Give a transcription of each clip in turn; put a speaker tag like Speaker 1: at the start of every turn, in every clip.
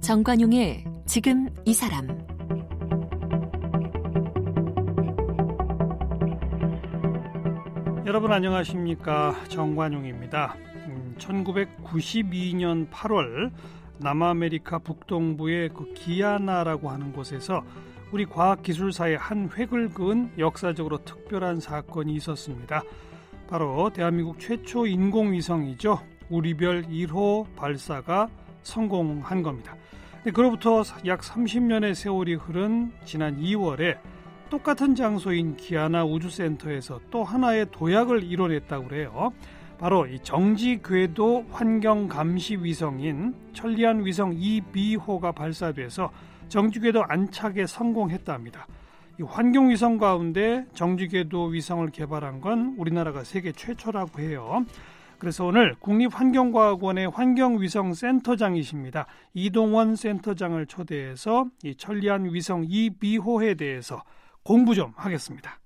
Speaker 1: 정관용의 지금 이 사람
Speaker 2: 여러분 안녕하십니까 정관용입니다. 음, 1992년 8월 남아메리카 북동부의 그 기아나라고 하는 곳에서 우리 과학기술사의 한 획을 그은 역사적으로 특별한 사건이 있었습니다. 바로 대한민국 최초 인공위성이죠. 우리별 1호 발사가 성공한 겁니다. 네, 그로부터 약 30년의 세월이 흐른 지난 2월에 똑같은 장소인 기아나 우주센터에서 또 하나의 도약을 이뤄냈다고 그래요. 바로 이 정지 궤도 환경 감시 위성인 천리안 위성 2B호가 발사돼서 정지 궤도 안착에 성공했답니다. 이 환경 위성 가운데 정지 궤도 위성을 개발한 건 우리나라가 세계 최초라고 해요. 그래서 오늘 국립환경과학원의 환경위성센터장이십니다. 이동원 센터장을 초대해서 이 천리안 위성 2B호에 대해서 공부 좀 하겠습니다.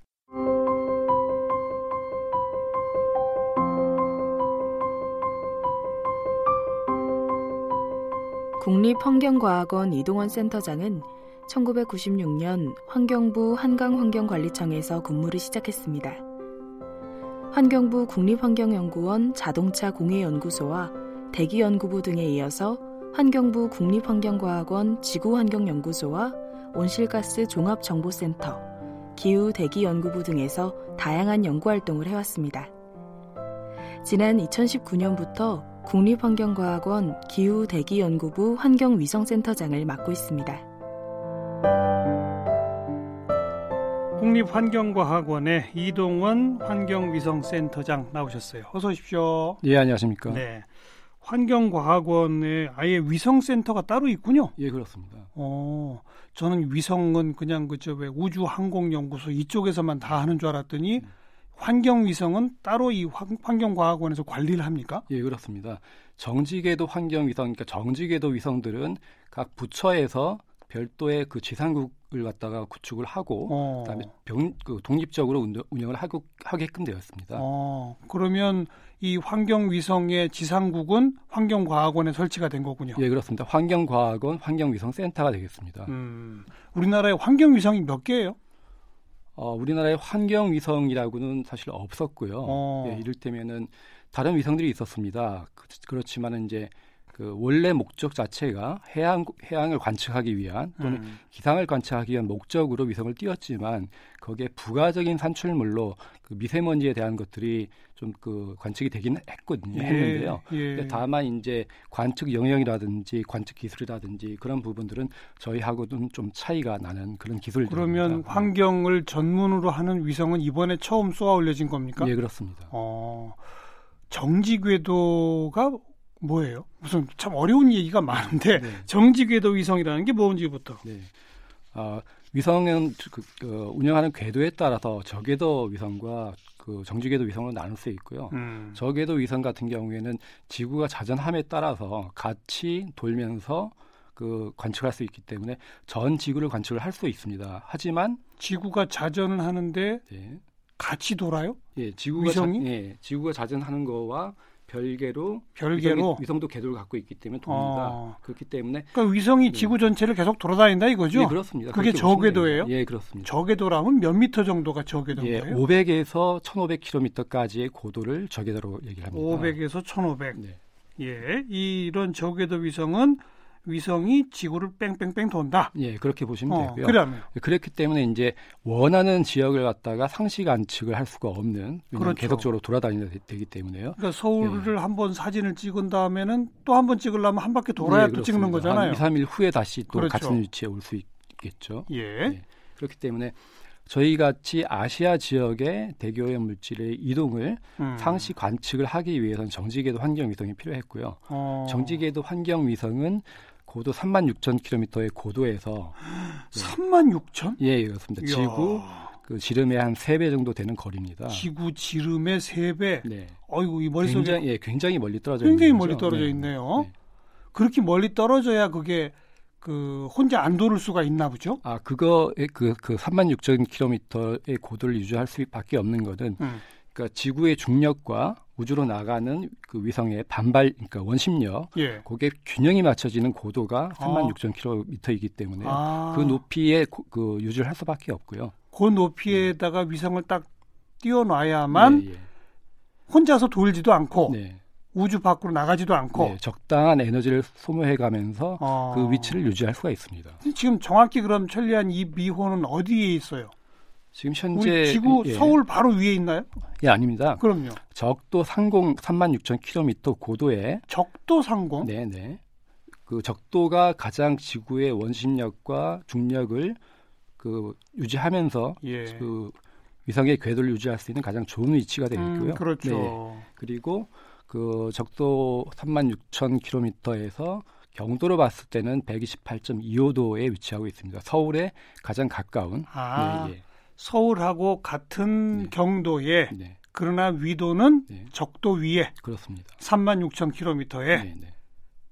Speaker 3: 국립환경과학원 이동원 센터장은 1996년 환경부 한강환경관리청에서 근무를 시작했습니다. 환경부 국립환경연구원 자동차 공해연구소와 대기연구부 등에 이어서 환경부 국립환경과학원 지구환경연구소와 온실가스 종합정보센터, 기후대기연구부 등에서 다양한 연구활동을 해왔습니다. 지난 2019년부터 국립환경과학원 기후대기연구부 환경위성센터장을 맡고 있습니다.
Speaker 2: 국립환경과학원의 이동원 환경위성센터장 나오셨어요. 어서 오십시오.
Speaker 4: 예, 안녕하십니까.
Speaker 2: 네. 환경과학원에 아예 위성센터가 따로 있군요.
Speaker 4: 예, 그렇습니다.
Speaker 2: 어, 저는 위성은 그냥 그저 왜 우주항공연구소 이쪽에서만 다 하는 줄 알았더니 음. 환경위성은 따로 이 환경과학원에서 관리를 합니까?
Speaker 4: 예, 그렇습니다. 정지궤도 환경위성, 그러니까 정지궤도 위성들은 각 부처에서 별도의 그 지상국을 갖다가 구축을 하고 어. 그다음에 병, 그 독립적으로 운영을 하고, 하게끔 되었습니다.
Speaker 2: 어. 그러면 이 환경위성의 지상국은 환경과학원에 설치가 된 거군요.
Speaker 4: 예, 그렇습니다. 환경과학원 환경위성센터가 되겠습니다. 음,
Speaker 2: 우리나라에 환경위성이 몇 개예요?
Speaker 4: 어, 우리나라에 환경 위성이라고는 사실 없었고요. 어. 예, 이를테면은 다른 위성들이 있었습니다. 그, 그렇지만은 이제 그 원래 목적 자체가 해양 해양을 관측하기 위한 또는 음. 기상을 관측하기 위한 목적으로 위성을 띄웠지만 거기에 부가적인 산출물로 그 미세먼지에 대한 것들이 좀 그 관측이 되긴 했거든요. 예, 했는데요. 예. 다만 이제 관측 영역이라든지 관측 기술이라든지 그런 부분들은 저희하고는 좀 차이가 나는 그런 기술들.
Speaker 2: 그러면 환경을 전문으로 하는 위성은 이번에 처음 쏘아 올려진 겁니까?
Speaker 4: 예, 그렇습니다.
Speaker 2: 어. 정지 궤도가 뭐예요? 무슨 참 어려운 얘기가 많은데 네. 정지 궤도 위성이라는 게 뭔지부터. 네.
Speaker 4: 아, 위성은 그, 그, 운영하는 궤도에 따라서 저궤도 위성과 그 정지궤도 위성으로 나눌 수 있고요. 음. 저궤도 위성 같은 경우에는 지구가 자전함에 따라서 같이 돌면서 그 관측할 수 있기 때문에 전 지구를 관측을 할 수 있습니다. 하지만
Speaker 2: 지구가 자전을 하는데 네. 같이 돌아요?
Speaker 4: 예, 지구가 위성이? 자, 예, 지구가 자전하는 거와 별개로
Speaker 2: 별개로
Speaker 4: 위성, 도 궤도를 갖고 있기 때문에 돕니다. 어. 그렇기 때문에
Speaker 2: 그러니까 위성이 네. 지구 전체를 계속 돌아다닌다 이거죠?
Speaker 4: 네, 그렇습니다.
Speaker 2: 그게 저궤도예요?
Speaker 4: 예, 그렇습니다.
Speaker 2: 저궤도라면 몇 미터 정도가 저궤도인가요?
Speaker 4: 예, 500에서 1,500km까지의 고도를 저궤도로 얘기를 합니다.
Speaker 2: 500에서 1,500. 네. 예, 이런 저궤도 위성은 위성이 지구를 뺑뺑뺑 돈다.
Speaker 4: 예, 그렇게 보시면 어, 되고요.
Speaker 2: 그러면
Speaker 4: 그렇기 때문에 이제 원하는 지역을 갖다가 상시 관측을 할 수가 없는 그렇죠. 계속적으로 돌아다녀야 되기 때문에요.
Speaker 2: 그러니까 서울을 예. 한번 사진을 찍은 다음에는 또 한 번 찍으려면 한 바퀴 돌아야 예, 또 찍는 거잖아요.
Speaker 4: 한 2, 3일 후에 다시 또 그렇죠. 같은 위치에 올 수 있겠죠.
Speaker 2: 예. 예.
Speaker 4: 그렇기 때문에 저희 같이 아시아 지역의 대기오염 물질의 이동을 음. 상시 관측을 하기 위해서는 정지궤도 환경 위성이 필요했고요. 어. 정지궤도 환경 위성은 고도 3만 6천 킬로미터의 고도에서
Speaker 2: 3만 6천?
Speaker 4: 예, 그렇습니다. 이야. 지구 그 지름의 한 3배 정도 되는 거리입니다.
Speaker 2: 지구 지름의 3배? 네. 어이구, 이 머릿속에
Speaker 4: 굉장히, 예, 굉장히 멀리 떨어져
Speaker 2: 굉장히 멀리 떨어져 네. 있네요. 네. 그렇게 멀리 떨어져야 그게 그 혼자 안 도를 수가 있나 보죠?
Speaker 4: 아 그거의 그그 그 3만 6천 킬로미터의 고도를 유지할 수밖에 없는 것은
Speaker 2: 음.
Speaker 4: 그러니까 지구의 중력과 우주로 나가는 그 위성의 반발 그러니까 원심력
Speaker 2: 예.
Speaker 4: 그게 균형이 맞춰지는 고도가 3만
Speaker 2: 아.
Speaker 4: 6천 킬로미터이기 때문에
Speaker 2: 아,
Speaker 4: 그 높이에 고- 그 유지를 할 수밖에 없고요.
Speaker 2: 그 높이에다가 위성을 딱 띄워놔야만
Speaker 4: 예, 예.
Speaker 2: 혼자서 돌지도 않고
Speaker 4: 네,
Speaker 2: 우주 밖으로 나가지도 않고
Speaker 4: 네, 적당한 에너지를 소모해가면서
Speaker 2: 어.
Speaker 4: 그 위치를 유지할 수가 있습니다.
Speaker 2: 지금 정확히 그럼 천리안 이 미호는 어디에 있어요?
Speaker 4: 지금 현재
Speaker 2: 우리 지구
Speaker 4: 예,
Speaker 2: 서울 바로 위에 있나요?
Speaker 4: 예 아닙니다.
Speaker 2: 그럼요.
Speaker 4: 적도 상공 3만 6천 킬로미터 고도에
Speaker 2: 적도 상공.
Speaker 4: 네, 네. 그 적도가 가장 지구의 원심력과 중력을 그 유지하면서
Speaker 2: 예.
Speaker 4: 그 위성의 궤도를 유지할 수 있는 가장 좋은 위치가 되어 있고요.
Speaker 2: 음, 그렇죠.
Speaker 4: 네. 그리고 그 적도 3만 6천 킬로미터에서 경도로 봤을 때는 128.25도에 위치하고 있습니다. 서울에 가장 가까운.
Speaker 2: 아,
Speaker 4: 네,
Speaker 2: 서울하고 같은
Speaker 4: 네.
Speaker 2: 경도에
Speaker 4: 예. 네,
Speaker 2: 그러나 위도는
Speaker 4: 네,
Speaker 2: 적도 위에
Speaker 4: 그렇습니다.
Speaker 2: 3만 6천 킬로미터에
Speaker 4: 네, 네.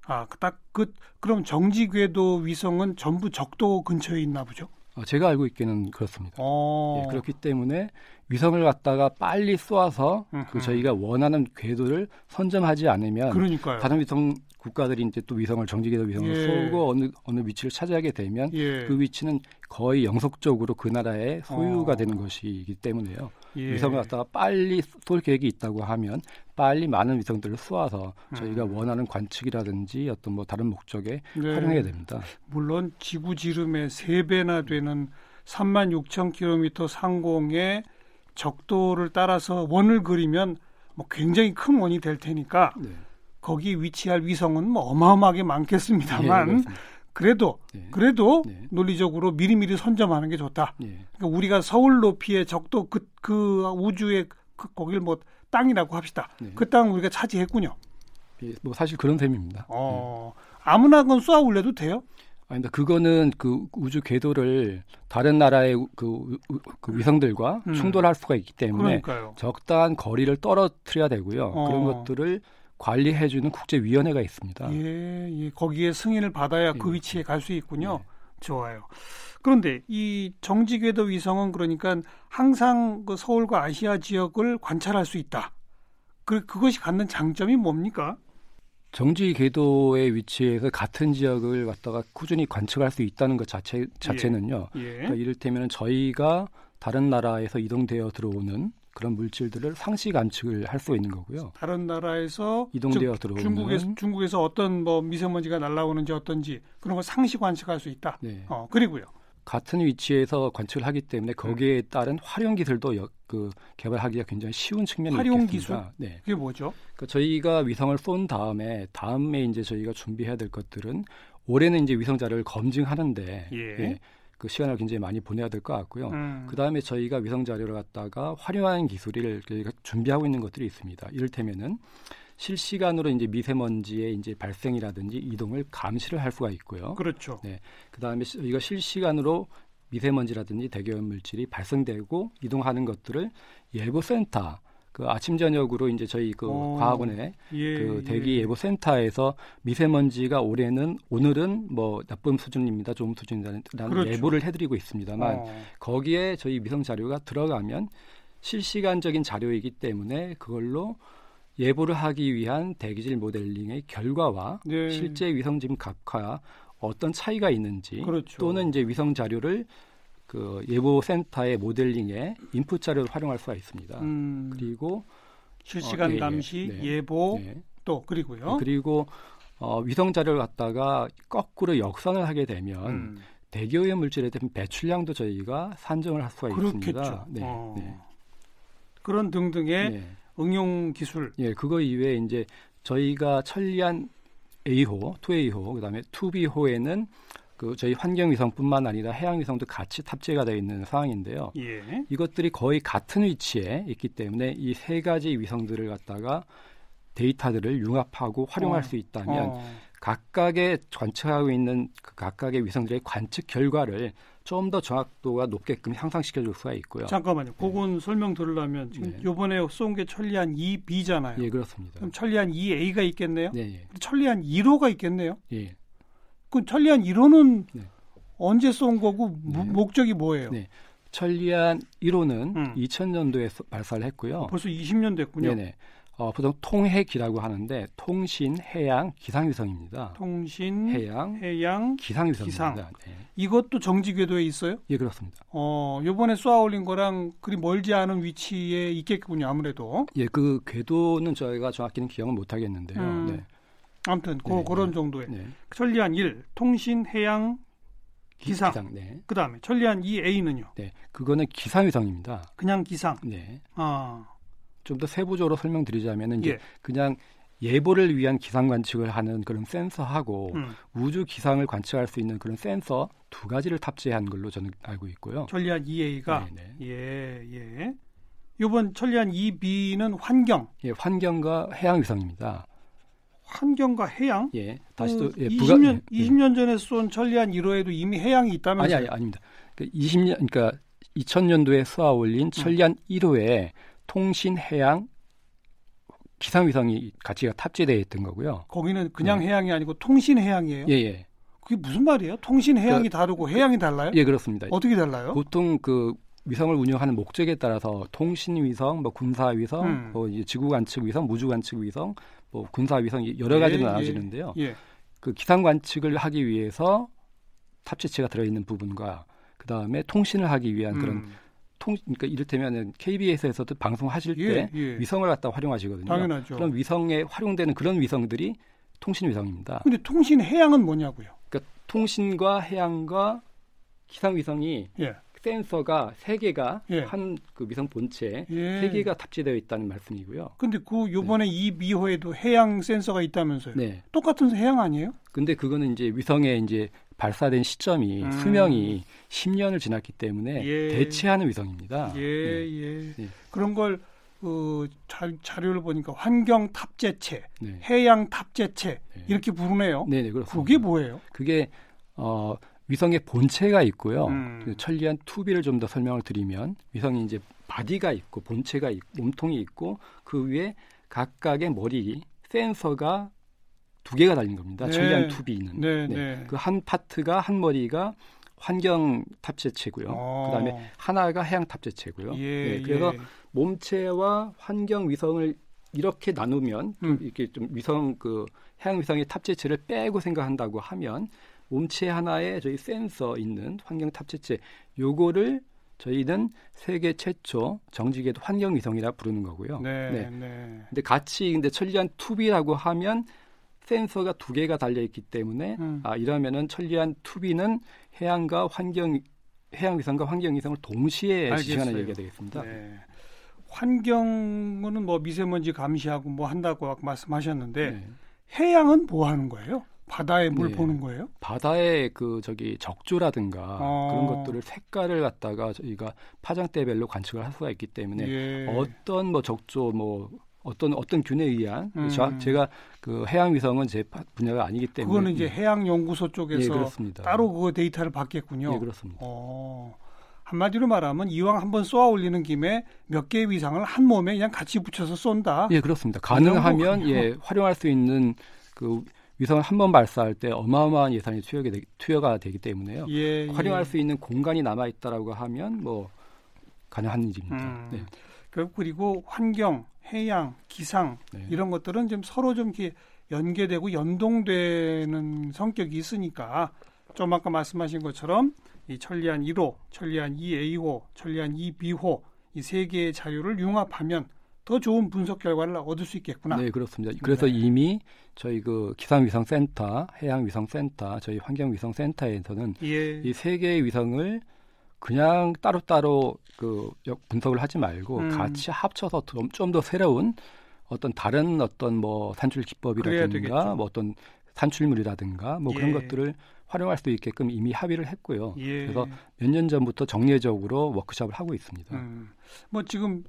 Speaker 2: 아, 딱그 그럼 정지 궤도 위성은 전부 적도 근처에 있나 보죠?
Speaker 4: 어, 제가 알고 있기는 그렇습니다.
Speaker 2: 어.
Speaker 4: 예, 그렇기 때문에 위성을 갖다가 빨리 쏘아서
Speaker 2: 음흠.
Speaker 4: 그 저희가 원하는 궤도를 선점하지 않으면
Speaker 2: 그러니까요.
Speaker 4: 다른 위성 국가들이 이제 또 위성을 정지궤도 위성을
Speaker 2: 예.
Speaker 4: 쏘고 어느 어느 위치를 차지하게 되면
Speaker 2: 예.
Speaker 4: 그 위치는 거의 영속적으로 그 나라의 소유가
Speaker 2: 어.
Speaker 4: 되는 것이기 때문에요.
Speaker 2: 예.
Speaker 4: 위성을 갖다가 빨리 쏠 계획이 있다고 하면 빨리 많은 위성들을 쏘아서 저희가
Speaker 2: 음.
Speaker 4: 원하는 관측이라든지 어떤 뭐 다른 목적에
Speaker 2: 네.
Speaker 4: 활용해야 됩니다.
Speaker 2: 물론 지구 지름의 세 배나 되는 3만 6천 킬로미터 상공의 적도를 따라서 원을 그리면 뭐 굉장히 큰 원이 될 테니까
Speaker 4: 네.
Speaker 2: 거기 위치할 위성은 뭐 어마어마하게
Speaker 4: 예,
Speaker 2: 많겠습니다만
Speaker 4: 그렇습니다.
Speaker 2: 그래도
Speaker 4: 네.
Speaker 2: 그래도
Speaker 4: 네.
Speaker 2: 논리적으로 미리미리 선점하는 게 좋다.
Speaker 4: 예.
Speaker 2: 그러니까 우리가 서울 높이의 적도 그, 그 우주의 그 거길 뭐 땅이라고 합시다.
Speaker 4: 네.
Speaker 2: 그땅 우리가 차지했군요.
Speaker 4: 예, 뭐 사실 그런 셈입니다.
Speaker 2: 어, 아무나 그건 쏘아 올려도 돼요?
Speaker 4: 아니, 근데 그거는 그 우주 궤도를 다른 나라의 우- 그, 그 위성들과
Speaker 2: 음.
Speaker 4: 충돌할 수가 있기 때문에
Speaker 2: 그러니까요.
Speaker 4: 적당한 거리를 떨어뜨려야 되고요.
Speaker 2: 어.
Speaker 4: 그런 것들을 관리해주는 국제위원회가 있습니다.
Speaker 2: 예, 예, 거기에 승인을 받아야 그
Speaker 4: 예.
Speaker 2: 위치에 갈 수 있군요.
Speaker 4: 네.
Speaker 2: 좋아요. 그런데 이 정지궤도 위성은 그러니까 항상 그 서울과 아시아 지역을 관찰할 수 있다. 그 그것이 갖는 장점이 뭡니까?
Speaker 4: 정지 궤도의 위치에서 같은 지역을 갖다가 꾸준히 관측할 수 있다는 것 자체 자체는요.
Speaker 2: 예.
Speaker 4: 그러니까 이를테면 저희가 다른 나라에서 이동되어 들어오는 그런 물질들을 상시 관측을 할 수 있는 거고요.
Speaker 2: 다른 나라에서
Speaker 4: 이동되어
Speaker 2: 즉,
Speaker 4: 들어오는
Speaker 2: 중국에서 중국에서 어떤 뭐 미세먼지가 날라오는지 어떤지 그런 걸 상시 관측할 수 있다.
Speaker 4: 네.
Speaker 2: 어, 그리고요.
Speaker 4: 같은 위치에서 관측을 하기 때문에 거기에 따른 활용 기술도 여- 그 개발하기가 굉장히 쉬운 측면이
Speaker 2: 활용
Speaker 4: 있겠습니다. 네.
Speaker 2: 그게 뭐죠?
Speaker 4: 그러니까 저희가 위성을 쏜 다음에 다음에 이제 저희가 준비해야 될 것들은 올해는 이제 위성 자료를 검증하는데
Speaker 2: 예.
Speaker 4: 그 시간을 굉장히 많이 보내야 될 것 같고요.
Speaker 2: 음,
Speaker 4: 그 다음에 저희가 위성 자료를 갖다가 활용하는 기술을 저희가 준비하고 있는 것들이 있습니다. 이를테면은 실시간으로 이제 미세먼지의 이제 발생이라든지 이동을 감시를 할 수가 있고요.
Speaker 2: 그렇죠.
Speaker 4: 그 다음에 저희가 실시간으로 미세먼지라든지 대기오염 물질이 발생되고 이동하는 것들을 예보 센터 그 아침 저녁으로 이제 저희 그
Speaker 2: 오.
Speaker 4: 과학원의
Speaker 2: 예,
Speaker 4: 그
Speaker 2: 예.
Speaker 4: 대기 예보 센터에서 미세먼지가 올해는 오늘은 뭐 나쁨 수준입니다, 좋은 수준이라는
Speaker 2: 그렇죠.
Speaker 4: 예보를 해드리고 있습니다만
Speaker 2: 어,
Speaker 4: 거기에 저희 위성 자료가 들어가면 실시간적인 자료이기 때문에 그걸로 예보를 하기 위한 대기질 모델링의 결과와
Speaker 2: 네.
Speaker 4: 실제 위성 지금 값과 어떤 차이가 있는지
Speaker 2: 그렇죠.
Speaker 4: 또는 이제 위성 자료를 그 예보 센터의 모델링에 인풋 자료를 활용할 수가 있습니다.
Speaker 2: 음,
Speaker 4: 그리고
Speaker 2: 실시간
Speaker 4: 어, 예, 예.
Speaker 2: 감시,
Speaker 4: 네.
Speaker 2: 예보
Speaker 4: 네.
Speaker 2: 또 그리고요.
Speaker 4: 그리고 어, 위성 자료를 갖다가 거꾸로 역선을 하게 되면
Speaker 2: 음,
Speaker 4: 대기오염 물질에 대한 배출량도 저희가 산정을 할 수가
Speaker 2: 그렇겠죠.
Speaker 4: 있습니다. 네,
Speaker 2: 어.
Speaker 4: 네,
Speaker 2: 그런 등등의
Speaker 4: 네.
Speaker 2: 응용 기술.
Speaker 4: 예, 그거 이외에 이제 저희가 천리안 A호, 2A호, 그다음에 2B호에는 그 저희 환경 위성뿐만 아니라 해양 위성도 같이 탑재가 되어 있는 상황인데요.
Speaker 2: 예.
Speaker 4: 이것들이 거의 같은 위치에 있기 때문에 이 세 가지 위성들을 갖다가 데이터들을 융합하고 활용할
Speaker 2: 어.
Speaker 4: 수 있다면
Speaker 2: 어,
Speaker 4: 각각의 관측하고 있는 그 각각의 위성들의 관측 결과를 좀 더 정확도가 높게끔 향상시켜 줄 수가 있고요.
Speaker 2: 잠깐만요. 그건 설명 들으려면 지금
Speaker 4: 네.
Speaker 2: 요번에 쏜게 천리안 2B잖아요.
Speaker 4: 예, 그렇습니다.
Speaker 2: 그럼 천리안 2A가 있겠네요.
Speaker 4: 네, 예.
Speaker 2: 천리안 1호가 있겠네요.
Speaker 4: 예.
Speaker 2: 그 천리안 1호는 네. 언제 쏜 거고 네. 목적이 뭐예요? 네.
Speaker 4: 천리안 1호는 음. 2000년도에 발사를 했고요.
Speaker 2: 벌써 20년 됐군요.
Speaker 4: 네네. 어, 보통 통해기라고 하는데 통신, 해양, 기상위성입니다.
Speaker 2: 통신, 해양, 해양,
Speaker 4: 기상위성입니다. 기상.
Speaker 2: 네. 이것도 정지 궤도에 있어요?
Speaker 4: 예, 그렇습니다.
Speaker 2: 어, 요번에 쏘아 올린 거랑 그리 멀지 않은 위치에 있겠군요, 아무래도.
Speaker 4: 예, 그 궤도는 저희가 정확히는 기억을 못 하겠는데요. 음. 네.
Speaker 2: 아무튼 네, 그런 네. 정도의 네. 천리안 1 통신, 해양, 기상. 기상 네. 그다음에 천리안 2A는요?
Speaker 4: 네. 그거는 기상위성입니다.
Speaker 2: 그냥 기상.
Speaker 4: 네. 아. 좀 더 세부적으로 설명드리자면 이제 예. 그냥 예보를 위한 기상 관측을 하는 그런 센서하고 음. 우주 기상을 관측할 수 있는 그런 센서 두 가지를 탑재한 걸로 저는 알고 있고요.
Speaker 2: 천리안 2A가 예, 예. 이번 천리안 2B는 환경.
Speaker 4: 예, 환경과 해양 위성입니다.
Speaker 2: 환경과 해양?
Speaker 4: 예. 다시 또그 예,
Speaker 2: 20년 예, 20년 전에 쏜 천리안 1호에도 이미 해양이 있다면서요?
Speaker 4: 아니 아니 아닙니다. 그 20년 그러니까 2000년도에 쏘아 올린 천리안 음. 1호에 통신, 해양, 기상위성이 가치가 탑재되어 있던 거고요.
Speaker 2: 거기는 그냥 네. 해양이 아니고 통신 해양이에요?
Speaker 4: 예, 예.
Speaker 2: 그게 무슨 말이에요? 통신 해양이 그, 다르고 해양이 달라요?
Speaker 4: 예, 그렇습니다.
Speaker 2: 어떻게 달라요?
Speaker 4: 보통 그 위성을 운영하는 목적에 따라서 통신 위성, 뭐 군사 위성, 음. 뭐 지구 관측 위성, 무주 관측 위성, 뭐 군사 위성 여러 가지로 예, 예, 나눠지는데요. 예. 그 기상 관측을 하기 위해서 탑재체가 들어 있는 부분과 그 다음에 통신을 하기 위한 음. 그런 통 그러니까 이를테면은 KBS에서도 방송하실 예, 때 예. 위성을 갖다 활용하시거든요.
Speaker 2: 당연하죠.
Speaker 4: 그런 위성에 활용되는 그런 위성들이 통신 위성입니다.
Speaker 2: 근데 통신 해양은 뭐냐고요?
Speaker 4: 그러니까 통신과 해양과 기상 위성이 예. 센서가 세 개가 예. 한그 위성 본체에 예. 세 개가 탑재되어 있다는 말씀이고요.
Speaker 2: 근데 그 요번에 네. 이 미호에도 해양 센서가 있다면서요? 네. 똑같은 해양 아니에요?
Speaker 4: 근데 그거는 이제 위성에 이제 발사된 시점이 음. 수명이 10년을 지났기 때문에 예. 대체하는 위성입니다.
Speaker 2: 예, 네. 예. 네. 그런 걸 어, 자, 자료를 보니까 환경 탑재체, 네. 해양 탑재체 네. 이렇게 부르네요.
Speaker 4: 네, 네, 그렇습니다.
Speaker 2: 그게 뭐예요?
Speaker 4: 그게 어 위성의 본체가 있고요. 음. 그 천리안 투비를 좀 더 설명을 드리면 위성이 이제 바디가 있고 본체가 있고 몸통이 있고 그 위에 각각의 머리 센서가 두 개가 달린 겁니다. 네. 천리안 2B는. 네, 네. 네. 그한 파트가 한 머리가 환경 탑재체고요. 어. 그다음에 하나가 해양 탑재체고요. 예, 네, 그래서 예. 몸체와 환경 위성을 이렇게 나누면 음. 이렇게 좀 위성 그 해양 위성의 탑재체를 빼고 생각한다고 하면 몸체 하나에 저희 센서 있는 환경 탑재체 요거를 저희는 세계 최초 정지궤도 환경 위성이라 부르는 거고요. 네. 네. 네. 근데 같이 근데 천리안 투비라고 하면 센서가 두 개가 달려 있기 때문에 음. 아 이러면은 천리안 투비는 해양과 환경 해양 위성과 환경 위성을 동시에 알겠어요. 지시하는 얘기가 되겠습니다. 네.
Speaker 2: 환경은 뭐 미세먼지 감시하고 뭐 한다고 말씀하셨는데 네. 해양은 뭐 하는 거예요? 바다에 물 네. 보는 거예요?
Speaker 4: 바다의 그 저기 적조라든가 어. 그런 것들을 색깔을 갖다가 저희가 파장대별로 관측을 할 수가 있기 때문에 예. 어떤 뭐 적조 뭐 어떤 어떤 균에 의한 음. 저, 제가 그 해양 위성은 제 분야가 아니기 때문에
Speaker 2: 그거는 이제 해양 연구소 쪽에서 예, 따로 그 데이터를 받겠군요.
Speaker 4: 예, 그렇습니다. 어.
Speaker 2: 한마디로 말하면 이왕 한번 쏘아 올리는 김에 몇 개의 위상을 한 몸에 그냥 같이 붙여서 쏜다.
Speaker 4: 예, 그렇습니다. 가능하면 예, 활용할 수 있는 그 위성을 한 번 발사할 때 어마어마한 예산이 투여가, 되기, 투여가 되기 때문에요. 예, 활용할 예. 수 있는 공간이 남아 있다라고 하면 뭐 가능한 일입니다. 음. 네.
Speaker 2: 그리고 환경, 해양, 기상 네. 이런 것들은 좀 서로 좀 이렇게 연계되고 연동되는 성격이 있으니까 좀 아까 말씀하신 것처럼 이 천리안 1호, 천리안 2A호, 천리안 2B호 이 세 개의 자료를 융합하면 더 좋은 분석 결과를 얻을 수 있겠구나.
Speaker 4: 네, 그렇습니다. 그래서 네. 이미 저희 그 기상위성센터, 해양위성센터, 저희 환경위성센터에서는 예. 이세 개의 위성을 그냥 따로따로 그 분석을 하지 말고 음. 같이 합쳐서 좀더 새로운 어떤 다른 어떤 뭐 산출 기법이라든가 뭐 어떤 산출물이라든가 뭐 예. 그런 것들을 활용할 수 있게끔 이미 합의를 했고요. 예. 그래서 몇 년 전부터 정례적으로 워크숍을 하고 있습니다. 음.
Speaker 2: 뭐 지금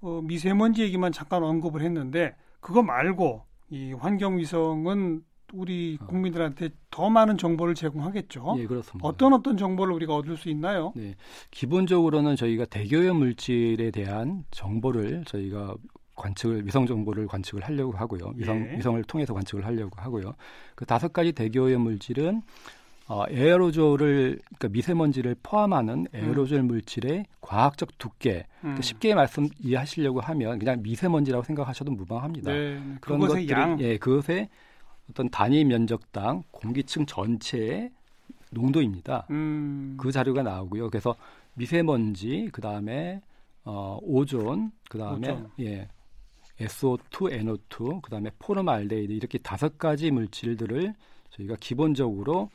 Speaker 2: 어, 미세먼지 얘기만 잠깐 언급을 했는데 그거 말고 이 환경 위성은 우리 어. 국민들한테 더 많은 정보를 제공하겠죠.
Speaker 4: 예, 그렇습니다.
Speaker 2: 어떤 어떤 정보를 우리가 얻을 수 있나요?
Speaker 4: 네, 기본적으로는 저희가 대기오염 물질에 대한 정보를 저희가 관측을 위성 정보를 관측을 하려고 하고요. 위성 예. 위성을 통해서 관측을 하려고 하고요. 그 다섯 가지 대기오염 물질은 어, 에어로졸을 그러니까 미세먼지를 포함하는 음. 에어로졸 음. 물질의 과학적 두께 음. 그 쉽게 말씀 이해하시려고 하면 그냥 미세먼지라고 생각하셔도 무방합니다. 네,
Speaker 2: 네. 그런 것들이 양.
Speaker 4: 예, 그것의 어떤 단위 면적당 공기층 전체의 농도입니다. 음. 그 자료가 나오고요. 그래서 미세먼지 그 다음에 어, 오존 그 다음에 예. SO2, NO2, 그 다음에 포름알데히드 이렇게 다섯 가지 물질들을 저희가 기본적으로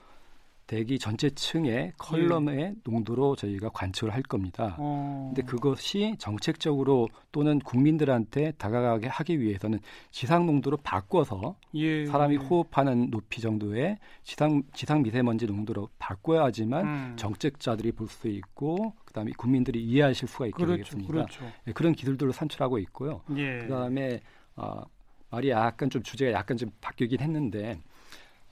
Speaker 4: 대기 전체 층의 column의 예. 농도로 저희가 관측을 할 겁니다. 어. 근데 그것이 정책적으로 또는 국민들한테 다가가게 하기 위해서는 지상 농도로 바꿔서 예. 사람이 호흡하는 높이 정도의 지상 지상 미세먼지 농도로 바꿔야지만 음. 정책자들이 볼 수 있고 그다음에 국민들이 이해하실 수가 있게 그렇죠, 되겠습니다. 그렇죠. 네, 그런 기술들을 산출하고 있고요. 예. 그다음에 어, 말이 약간 좀 주제가 약간 좀 바뀌긴 했는데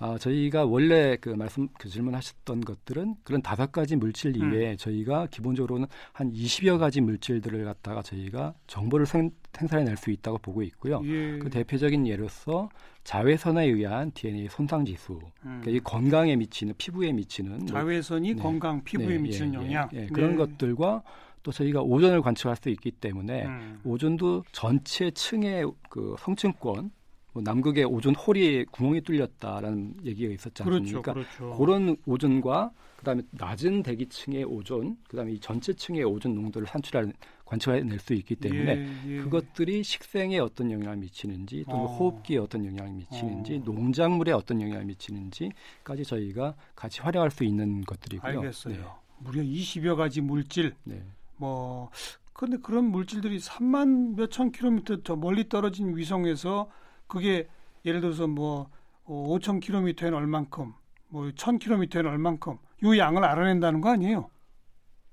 Speaker 4: 아, 저희가 원래 그 말씀 그 질문하셨던 것들은 그런 다섯 가지 물질 이외에 음. 저희가 기본적으로는 한 20여 가지 물질들을 갖다가 저희가 정보를 생, 생산해낼 수 있다고 보고 있고요. 예. 그 대표적인 예로서 자외선에 의한 DNA 손상 지수, 음. 그러니까 이 건강에 미치는 피부에 미치는 뭐
Speaker 2: 자외선이 네. 건강 피부에 네, 미치는 예, 예 영향
Speaker 4: 예, 그런 네. 것들과 또 저희가 오존을 관측할 수 있기 때문에 음. 오존도 전체 층의 그 성층권 뭐 남극의 오존 홀이 구멍이 뚫렸다라는 얘기가 있었지 않습니까? 그렇죠, 그렇죠. 그런 오존과 그다음에 낮은 대기층의 오존, 그다음에 이 전체층의 오존 농도를 산출할 관측해낼 수 있기 때문에 예, 예. 그것들이 식생에 어떤 영향을 미치는지 또는 어. 호흡기에 어떤 영향을 미치는지 어. 농작물에 어떤 영향을 미치는지까지 저희가 같이 활용할 수 있는 것들이고요.
Speaker 2: 알겠어요. 네. 무려 20여 가지 물질. 네. 뭐 근데 그런 물질들이 3만 몇천 킬로미터 더 멀리 떨어진 위성에서 그게 예를 들어서 뭐 5,000km에는 어, 얼만큼, 뭐 1,000km에는 얼만큼 요 양을 알아낸다는 거 아니에요?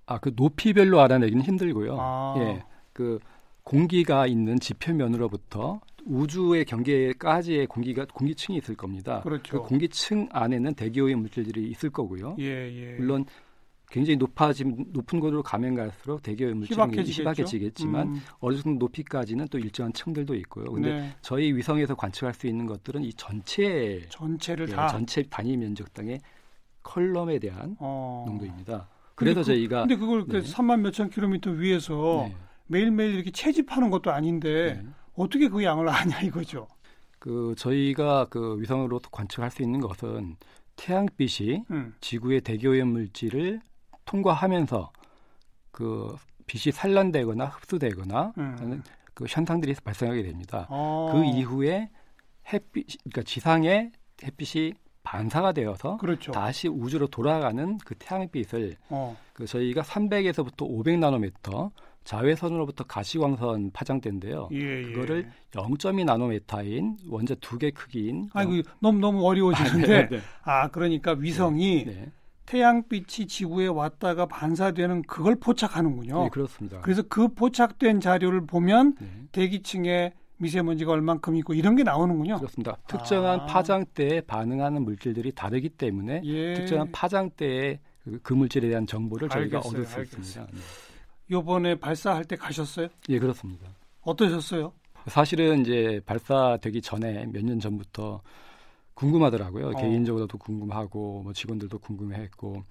Speaker 4: 아, 그 높이별로 알아내기는 힘들고요. 아. 예. 그 공기가 있는 지표면으로부터 우주의 경계까지의 공기가 공기층이 있을 겁니다. 그렇죠. 그 공기층 안에는 대기오염 물질들이 있을 거고요. 예, 예. 물론 굉장히 높아진 높은 곳으로 가면 갈수록 대기오염 물질이 희박해지겠지만 음. 어느 정도 높이까지는 또 일정한 층들도 있고요. 근데 네. 저희 위성에서 관측할 수 있는 것들은 이 전체
Speaker 2: 전체를
Speaker 4: 예,
Speaker 2: 다
Speaker 4: 전체 단위 면적 땅의 컬럼에 대한 어. 농도입니다. 그래서
Speaker 2: 그,
Speaker 4: 저희가
Speaker 2: 근데 그걸 네. 3만 몇천 킬로미터 위에서 네. 매일매일 이렇게 채집하는 것도 아닌데 네. 어떻게 그 양을 아냐 이거죠.
Speaker 4: 그 저희가 그 위성으로 관측할 수 있는 것은 태양빛이 음. 지구의 대기오염 물질을 통과하면서 그 빛이 산란되거나 흡수되거나 음. 하는 그 현상들이 발생하게 됩니다. 어. 그 이후에 햇빛, 그러니까 지상에 햇빛이 반사가 되어서 그렇죠. 다시 우주로 돌아가는 그 태양빛을 어. 그 저희가 300에서부터 500 나노미터 자외선으로부터 가시광선 파장대인데요. 예, 예. 그거를 0.2 나노미터인 원자 두 개 크기인
Speaker 2: 아이고 너무 너무 어려워지는데 아, 네, 네. 아 그러니까 위성이 네, 네. 태양빛이 지구에 왔다가 반사되는 그걸 포착하는군요.
Speaker 4: 네, 그렇습니다.
Speaker 2: 그래서 그 포착된 자료를 보면 네. 대기층에 미세먼지가 얼만큼 있고 이런 게 나오는군요.
Speaker 4: 그렇습니다. 특정한 아. 파장대에 반응하는 물질들이 다르기 때문에 예. 특정한 파장대의 그, 그, 물질에 대한 정보를 저희가 알겠어요, 얻을 수 알겠어요. 있습니다. 네.
Speaker 2: 요번에 발사할 때 가셨어요?
Speaker 4: 예, 그렇습니다.
Speaker 2: 어떠셨어요?
Speaker 4: 사실은 이제 발사되기 전에 몇 년 전부터 궁금하더라고요. 어. 개인적으로도 궁금하고 뭐 직원들도 궁금해했고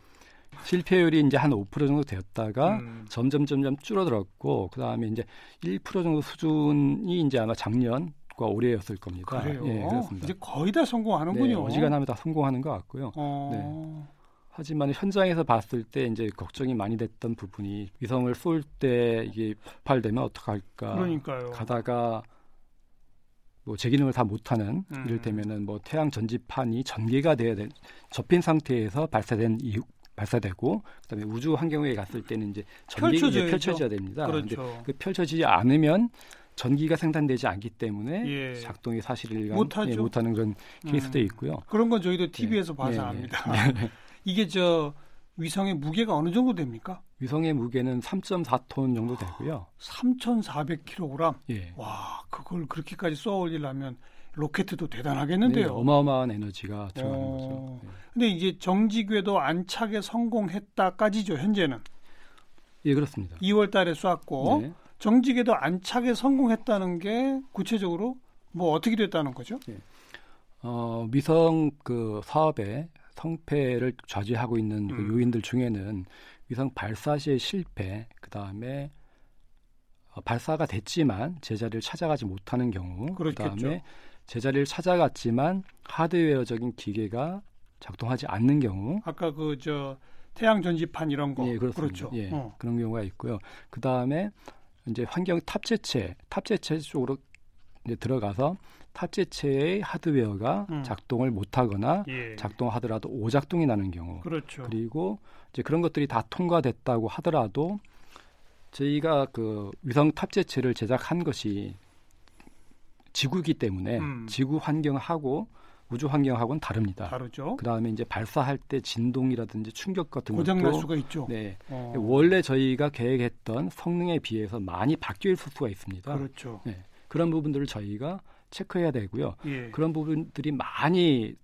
Speaker 4: 실패율이 이제 한 5% 정도 되었다가 음. 점점 점점 줄어들었고 그 다음에 이제 1% 정도 수준이 이제 아마 작년 과 올해였을 겁니다.
Speaker 2: 그래요. 예, 그렇습니다. 이제 거의 다 성공하는군요.
Speaker 4: 네, 어지간하면 다 성공하는 것 같고요. 어. 네. 하지만 현장에서 봤을 때 이제 걱정이 많이 됐던 부분이 위성을 쏠 때 이게 폭발되면 어떡할까?
Speaker 2: 그러니까요.
Speaker 4: 가다가 뭐 제 기능을 다 못하는 음. 이를테면은 뭐 태양 전지판이 전개가 돼야 된 접힌 상태에서 발사된 이후 발사되고 그다음에 우주 환경에 갔을 때는 이제 전기가 이제 펼쳐져야 됩니다. 그런데 그렇죠. 그 펼쳐지지 않으면 전기가 생산되지 않기 때문에 예. 작동이 사실을 못하죠. 예, 못하는 그런 케이스도 음. 있고요.
Speaker 2: 그런 건 저희도 TV에서 네. 봐서 네. 압니다. 네. 이게 저 위성의 무게가 어느 정도 됩니까?
Speaker 4: 위성의 무게는 3.4톤 정도 되고요.
Speaker 2: 3,400kg. 예. 와, 그걸 그렇게까지 쏘아 올리려면 로켓도 대단하겠는데요. 네,
Speaker 4: 어마어마한 에너지가 들어가는 어... 거죠.
Speaker 2: 네. 근데 이제 정지궤도 안착에 성공했다까지죠, 현재는.
Speaker 4: 예, 그렇습니다.
Speaker 2: 2월 달에 쐈고 네. 정직에도 안착에 성공했다는 게 구체적으로 뭐 어떻게 됐다는 거죠? 네.
Speaker 4: 어, 위성 그 사업에 성패를 좌지하고 있는 그 음. 그 요인들 중에는 위성 발사 시의 실패, 그 다음에 어, 발사가 됐지만 제자리를 찾아가지 못하는 경우, 그 다음에 제자리를 찾아갔지만 하드웨어적인 기계가 작동하지 않는 경우,
Speaker 2: 아까 그 저 태양 전지판 이런 거,
Speaker 4: 예, 그렇죠. 예, 어. 그런 경우가 있고요. 그 다음에 이제 환경 탑재체, 탑재체 쪽으로 이제 들어가서 탑재체의 하드웨어가 음. 작동을 못하거나 예. 작동하더라도 오작동이 나는 경우
Speaker 2: 그렇죠.
Speaker 4: 그리고 이제 그런 것들이 다 통과됐다고 하더라도 저희가 그 위성 탑재체를 제작한 것이 지구이기 때문에 음. 지구 환경하고 우주 환경하고는 다릅니다.
Speaker 2: 다르죠.
Speaker 4: 그다음에 이제 발사할 때 진동이라든지 충격 같은
Speaker 2: 고장 날 수가 있죠.
Speaker 4: 네. 어. 원래 저희가 계획했던 성능에 비해서 많이 있을 수가 있습니다.
Speaker 2: 그렇죠.
Speaker 4: 네. 그런 부분들을 저희가 체크해야 되고요. 예. 그런 부분들이 많이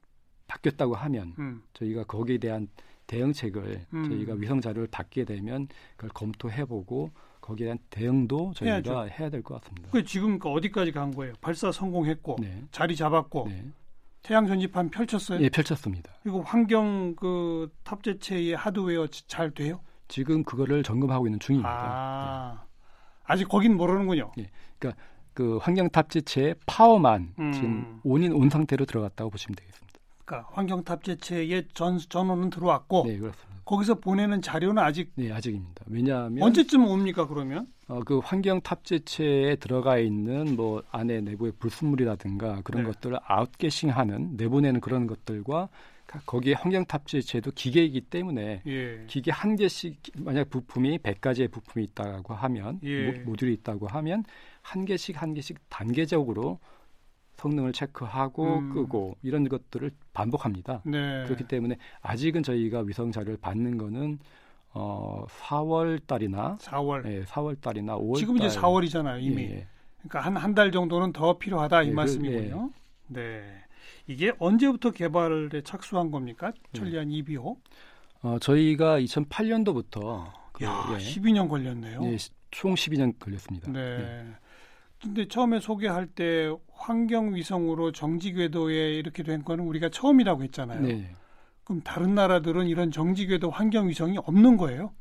Speaker 4: 바뀌었다고 하면 음. 저희가 거기에 대한 대응책을 음. 저희가 위성 자료를 받게 되면 그걸 검토해보고 거기에 대한 대응도 저희가 해야죠. 해야 될 것 같습니다.
Speaker 2: 그 지금 그 어디까지 간 거예요? 발사 성공했고 네. 자리 잡았고 네. 태양 전지판 펼쳤어요?
Speaker 4: 예, 펼쳤습니다.
Speaker 2: 그리고 환경 그 탑재체의 하드웨어 잘 돼요?
Speaker 4: 지금 그거를 점검하고 있는 중입니다.
Speaker 2: 아, 네. 아직 거긴 모르는군요.
Speaker 4: 예, 그러니까 그 환경 탑재체의 파워만 음. 지금 온인 온 상태로 들어갔다고 보시면 되겠습니다.
Speaker 2: 그러니까 환경 탑재체의 전 전원은 들어왔고
Speaker 4: 네, 그렇습니다.
Speaker 2: 거기서 보내는 자료는 아직
Speaker 4: 네, 아직입니다. 왜냐하면
Speaker 2: 언제쯤 옵니까 그러면?
Speaker 4: 어, 그 환경 탑재체에 들어가 있는 뭐 안에 내부의 불순물이라든가 그런 네. 것들을 아웃게싱하는 내보내는 그런 것들과 거기에 환경 탑재체도 기계이기 때문에 예. 기계 한 개씩 만약 부품이 100가지의 부품이 있다고 하면 예. 모듈이 있다고 하면 한 개씩 한 개씩 단계적으로 성능을 체크하고 음. 끄고 이런 것들을 반복합니다. 네. 그렇기 때문에 아직은 저희가 위성 자료를 받는 거는 어 4월 달이나
Speaker 2: 4월
Speaker 4: 예, 4월 달이나 5월
Speaker 2: 지금 이제 4월이잖아요, 이미. 예. 예. 그러니까 한 한 달 정도는 더 필요하다 이 예, 그, 말씀이군요. 그, 네. 이게 언제부터 개발에 착수한 겁니까? 천리안 네. 2비호?
Speaker 4: 어, 저희가 2008년도부터
Speaker 2: 그, 야, 예, 12년 걸렸네요.
Speaker 4: 예, 총 12년 걸렸습니다.
Speaker 2: 네. 예. 근데 처음에 소개할 때 환경 위성으로 정지 궤도에 이렇게 된 거는 우리가 처음이라고 했잖아요. 네. 그럼 다른 나라들은 이런 정지 궤도 환경 위성이 없는 거예요?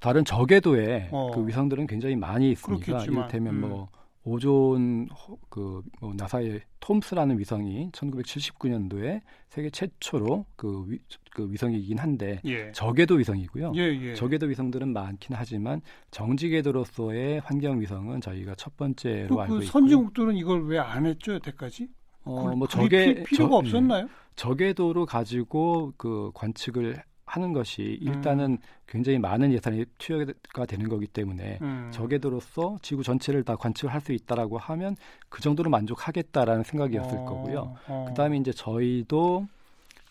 Speaker 4: 다른 저궤도에 어. 그 위성들은 굉장히 많이 있습니다. 그렇겠지만, 이를테면 음. 뭐 오존 그 뭐 나사의 톰스라는 위성이 1979년도에 세계 최초로 그, 위, 그 위성이긴 한데 예. 저궤도 위성이고요. 예, 예. 저궤도 위성들은 많긴 하지만 정지궤도로서의 환경 위성은 저희가 첫 번째로 그 알고 그 있고
Speaker 2: 선진국들은 이걸 왜 안 했죠 여태까지? 어, 뭐 저궤 필요가 저, 없었나요?
Speaker 4: 저궤도로 가지고 그 관측을 하는 것이 일단은 음. 굉장히 많은 예산이 투여가 되는 거기 때문에 음. 저궤도로서 지구 전체를 다 관측을 할수 있다라고 하면 그 정도로 만족하겠다라는 생각이었을 어. 거고요. 어. 그다음에 이제 저희도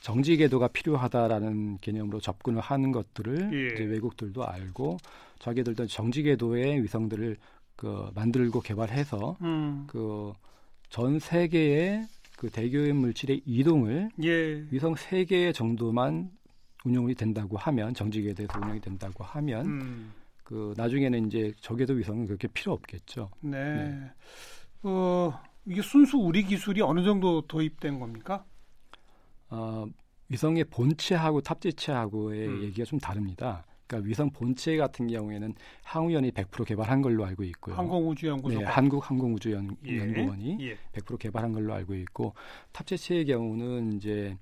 Speaker 4: 정지 궤도가 필요하다라는 개념으로 접근을 하는 것들을 예. 이제 외국들도 알고 자기들도 정지 궤도의 위성들을 그 만들고 개발해서 음. 그전 세계의 그 대기오염 물질의 이동을 예. 위성 세개 정도만 운영이 된다고 하면 정직에 대해서 운영이 된다고 하면 음. 그 나중에는 이제 저궤도 위성은 그렇게 필요 없겠죠.
Speaker 2: 네. 네. 어, 이게 순수 우리 기술이 어느 정도 도입된 겁니까?
Speaker 4: 어, 위성의 본체하고 탑재체하고의 음. 얘기가 좀 다릅니다. 그러니까 위성 본체 같은 경우에는 항우연이 100% 개발한 걸로 알고 있고요.
Speaker 2: 항공우주연구소.
Speaker 4: 네, 한국 항공우주연구원이 예. 100% 개발한 걸로 알고 있고 탑재체의 경우는 이제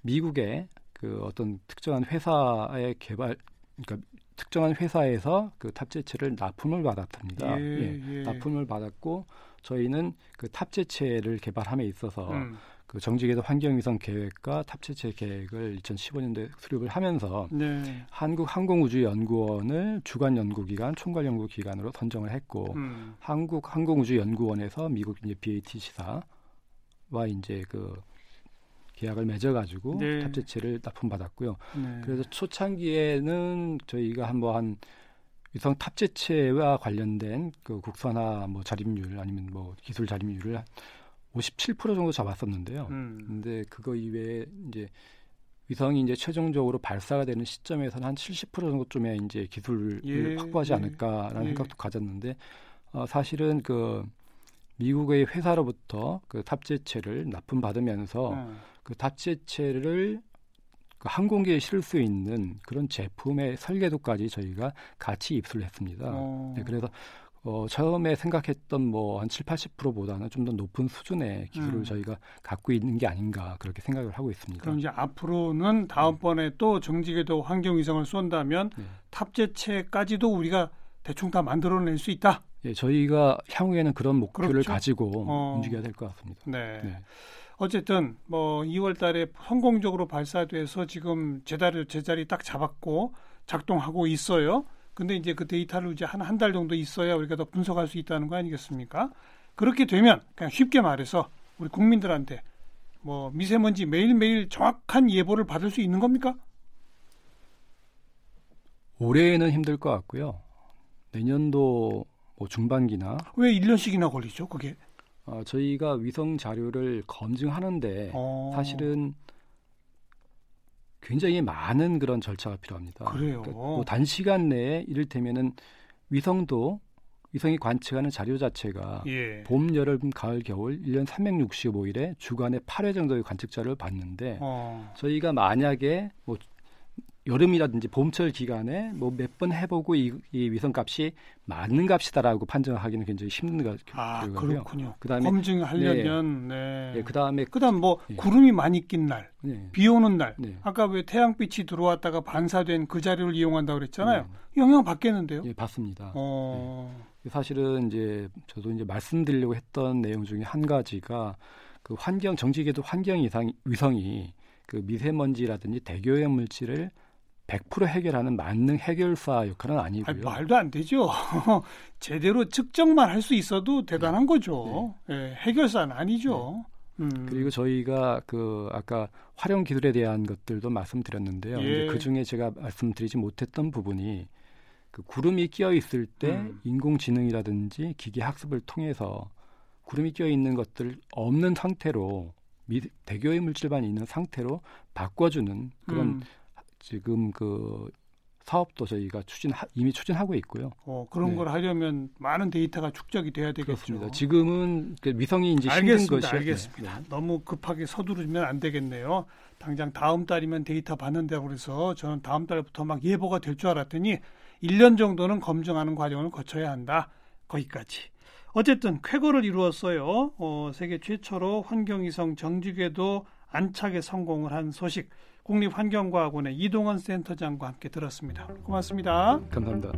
Speaker 4: 미국의 그 어떤 특정한 회사의 개발 그러니까 특정한 회사에서 그 탑재체를 납품을 받았답니다. 예, 예, 예. 납품을 받았고 저희는 그 탑재체를 개발함에 있어서 음. 그 정직에도 환경위성 계획과 탑재체 계획을 2015년도에 수립을 하면서 네. 한국항공우주연구원을 주관 연구기관, 총괄 연구기관으로 선정을 했고 음. 한국항공우주연구원에서 미국 이제 BATC사와 이제 그 계약을 맺어가지고 네. 탑재체를 납품받았고요. 네. 그래서 초창기에는 저희가 한번 한 위성 탑재체와 관련된 그 국산화 뭐 자립률 아니면 뭐 기술 자립률을 57% 정도 잡았었는데요. 음. 근데 그거 이외에 이제 위성이 이제 최종적으로 발사가 되는 시점에서는 한 70% 정도쯤에 이제 기술을 예, 확보하지 예, 않을까라는 예. 생각도 가졌는데 어, 사실은 그 미국의 회사로부터 그 탑재체를 납품받으면서 음. 그 탑재체를 그 항공기에 실을 수 있는 그런 제품의 설계도까지 저희가 같이 입수를 했습니다. 어. 네, 그래서 어, 처음에 생각했던 뭐 한 7, 80%보다는 좀 더 높은 수준의 기술을 음. 저희가 갖고 있는 게 아닌가 그렇게 생각을 하고 있습니다.
Speaker 2: 그럼 이제 앞으로는 다음번에 네. 또 정직에도 환경위성을 쏜다면 네. 탑재체까지도 우리가 대충 다 만들어낼 수 있다.
Speaker 4: 예, 저희가 향후에는 그런 목표를 그렇죠? 가지고 어. 움직여야 될 것 같습니다.
Speaker 2: 네. 네. 어쨌든 뭐 2월 달에 성공적으로 발사돼서 지금 제자리 제자리 딱 잡았고 작동하고 있어요. 근데 이제 그 데이터를 이제 한 한 달 정도 있어야 우리가 더 분석할 수 있다는 거 아니겠습니까? 그렇게 되면 그냥 쉽게 말해서 우리 국민들한테 뭐 미세먼지 매일매일 정확한 예보를 받을 수 있는 겁니까?
Speaker 4: 올해에는 힘들 것 같고요. 내년도 뭐 중반기나
Speaker 2: 왜 1년씩이나 걸리죠, 그게?
Speaker 4: 어, 저희가 위성 자료를 검증하는데 어. 사실은 굉장히 많은 그런 절차가 필요합니다.
Speaker 2: 그래요. 그러니까 뭐
Speaker 4: 단시간 내에 이를테면은 위성도 위성이 관측하는 자료 자체가 예. 봄, 여름, 가을, 겨울 1년 365일에 주간에 8회 정도의 관측 자료를 봤는데 어. 저희가 만약에 뭐 여름이라든지 봄철 기간에 뭐 몇 번 해보고 이, 이 위성 값이 맞는 값이다라고 판정하기는 굉장히 힘든 거
Speaker 2: 아, 그렇군요. 그다음에 검증하려면 네.
Speaker 4: 네. 그다음에
Speaker 2: 그다음 뭐 예. 구름이 많이 낀 날, 네. 비 오는 날. 네. 아까 왜 태양빛이 들어왔다가 반사된 그 자료를 이용한다고 그랬잖아요. 네. 영향 받겠는데요?
Speaker 4: 예, 받습니다. 어... 네. 사실은 이제 저도 이제 말씀드리려고 했던 내용 중에 한 가지가 그 환경 정지계도 환경 이상 위성이 그 미세먼지라든지 대기오염 물질을 100% 해결하는 만능 해결사 역할은 아니고요. 아니,
Speaker 2: 말도 안 되죠. 제대로 측정만 할 수 있어도 대단한 네. 거죠. 네. 네, 해결사는 아니죠.
Speaker 4: 네. 음. 그리고 저희가 그 아까 활용 기술에 대한 것들도 말씀드렸는데요. 예. 그 중에 제가 말씀드리지 못했던 부분이 그 구름이 끼어 있을 때 음. 인공지능이라든지 기계 학습을 통해서 구름이 끼어 있는 것들 없는 상태로 미, 대교의 물질만 있는 상태로 바꿔주는 그런 음. 지금 그 사업도 저희가 추진 이미 추진하고 있고요.
Speaker 2: 어, 그런 네. 걸 하려면 많은 데이터가 축적이 돼야 되겠죠.
Speaker 4: 그렇습니다. 지금은 그 위성이 이제
Speaker 2: 알겠습니다. 힘든 것이 알겠습니다. 네. 너무 급하게 서두르면 안 되겠네요. 당장 다음 달이면 데이터 받는다고 그래서 저는 다음 달부터 막 예보가 될 줄 알았더니 1년 정도는 검증하는 과정을 거쳐야 한다. 거기까지. 어쨌든 쾌거를 이루었어요. 어, 세계 최초로 환경위성 정직에도 안착에 성공을 한 소식. 국립환경과학원의 이동원 센터장과 함께 들었습니다. 고맙습니다.
Speaker 4: 감사합니다.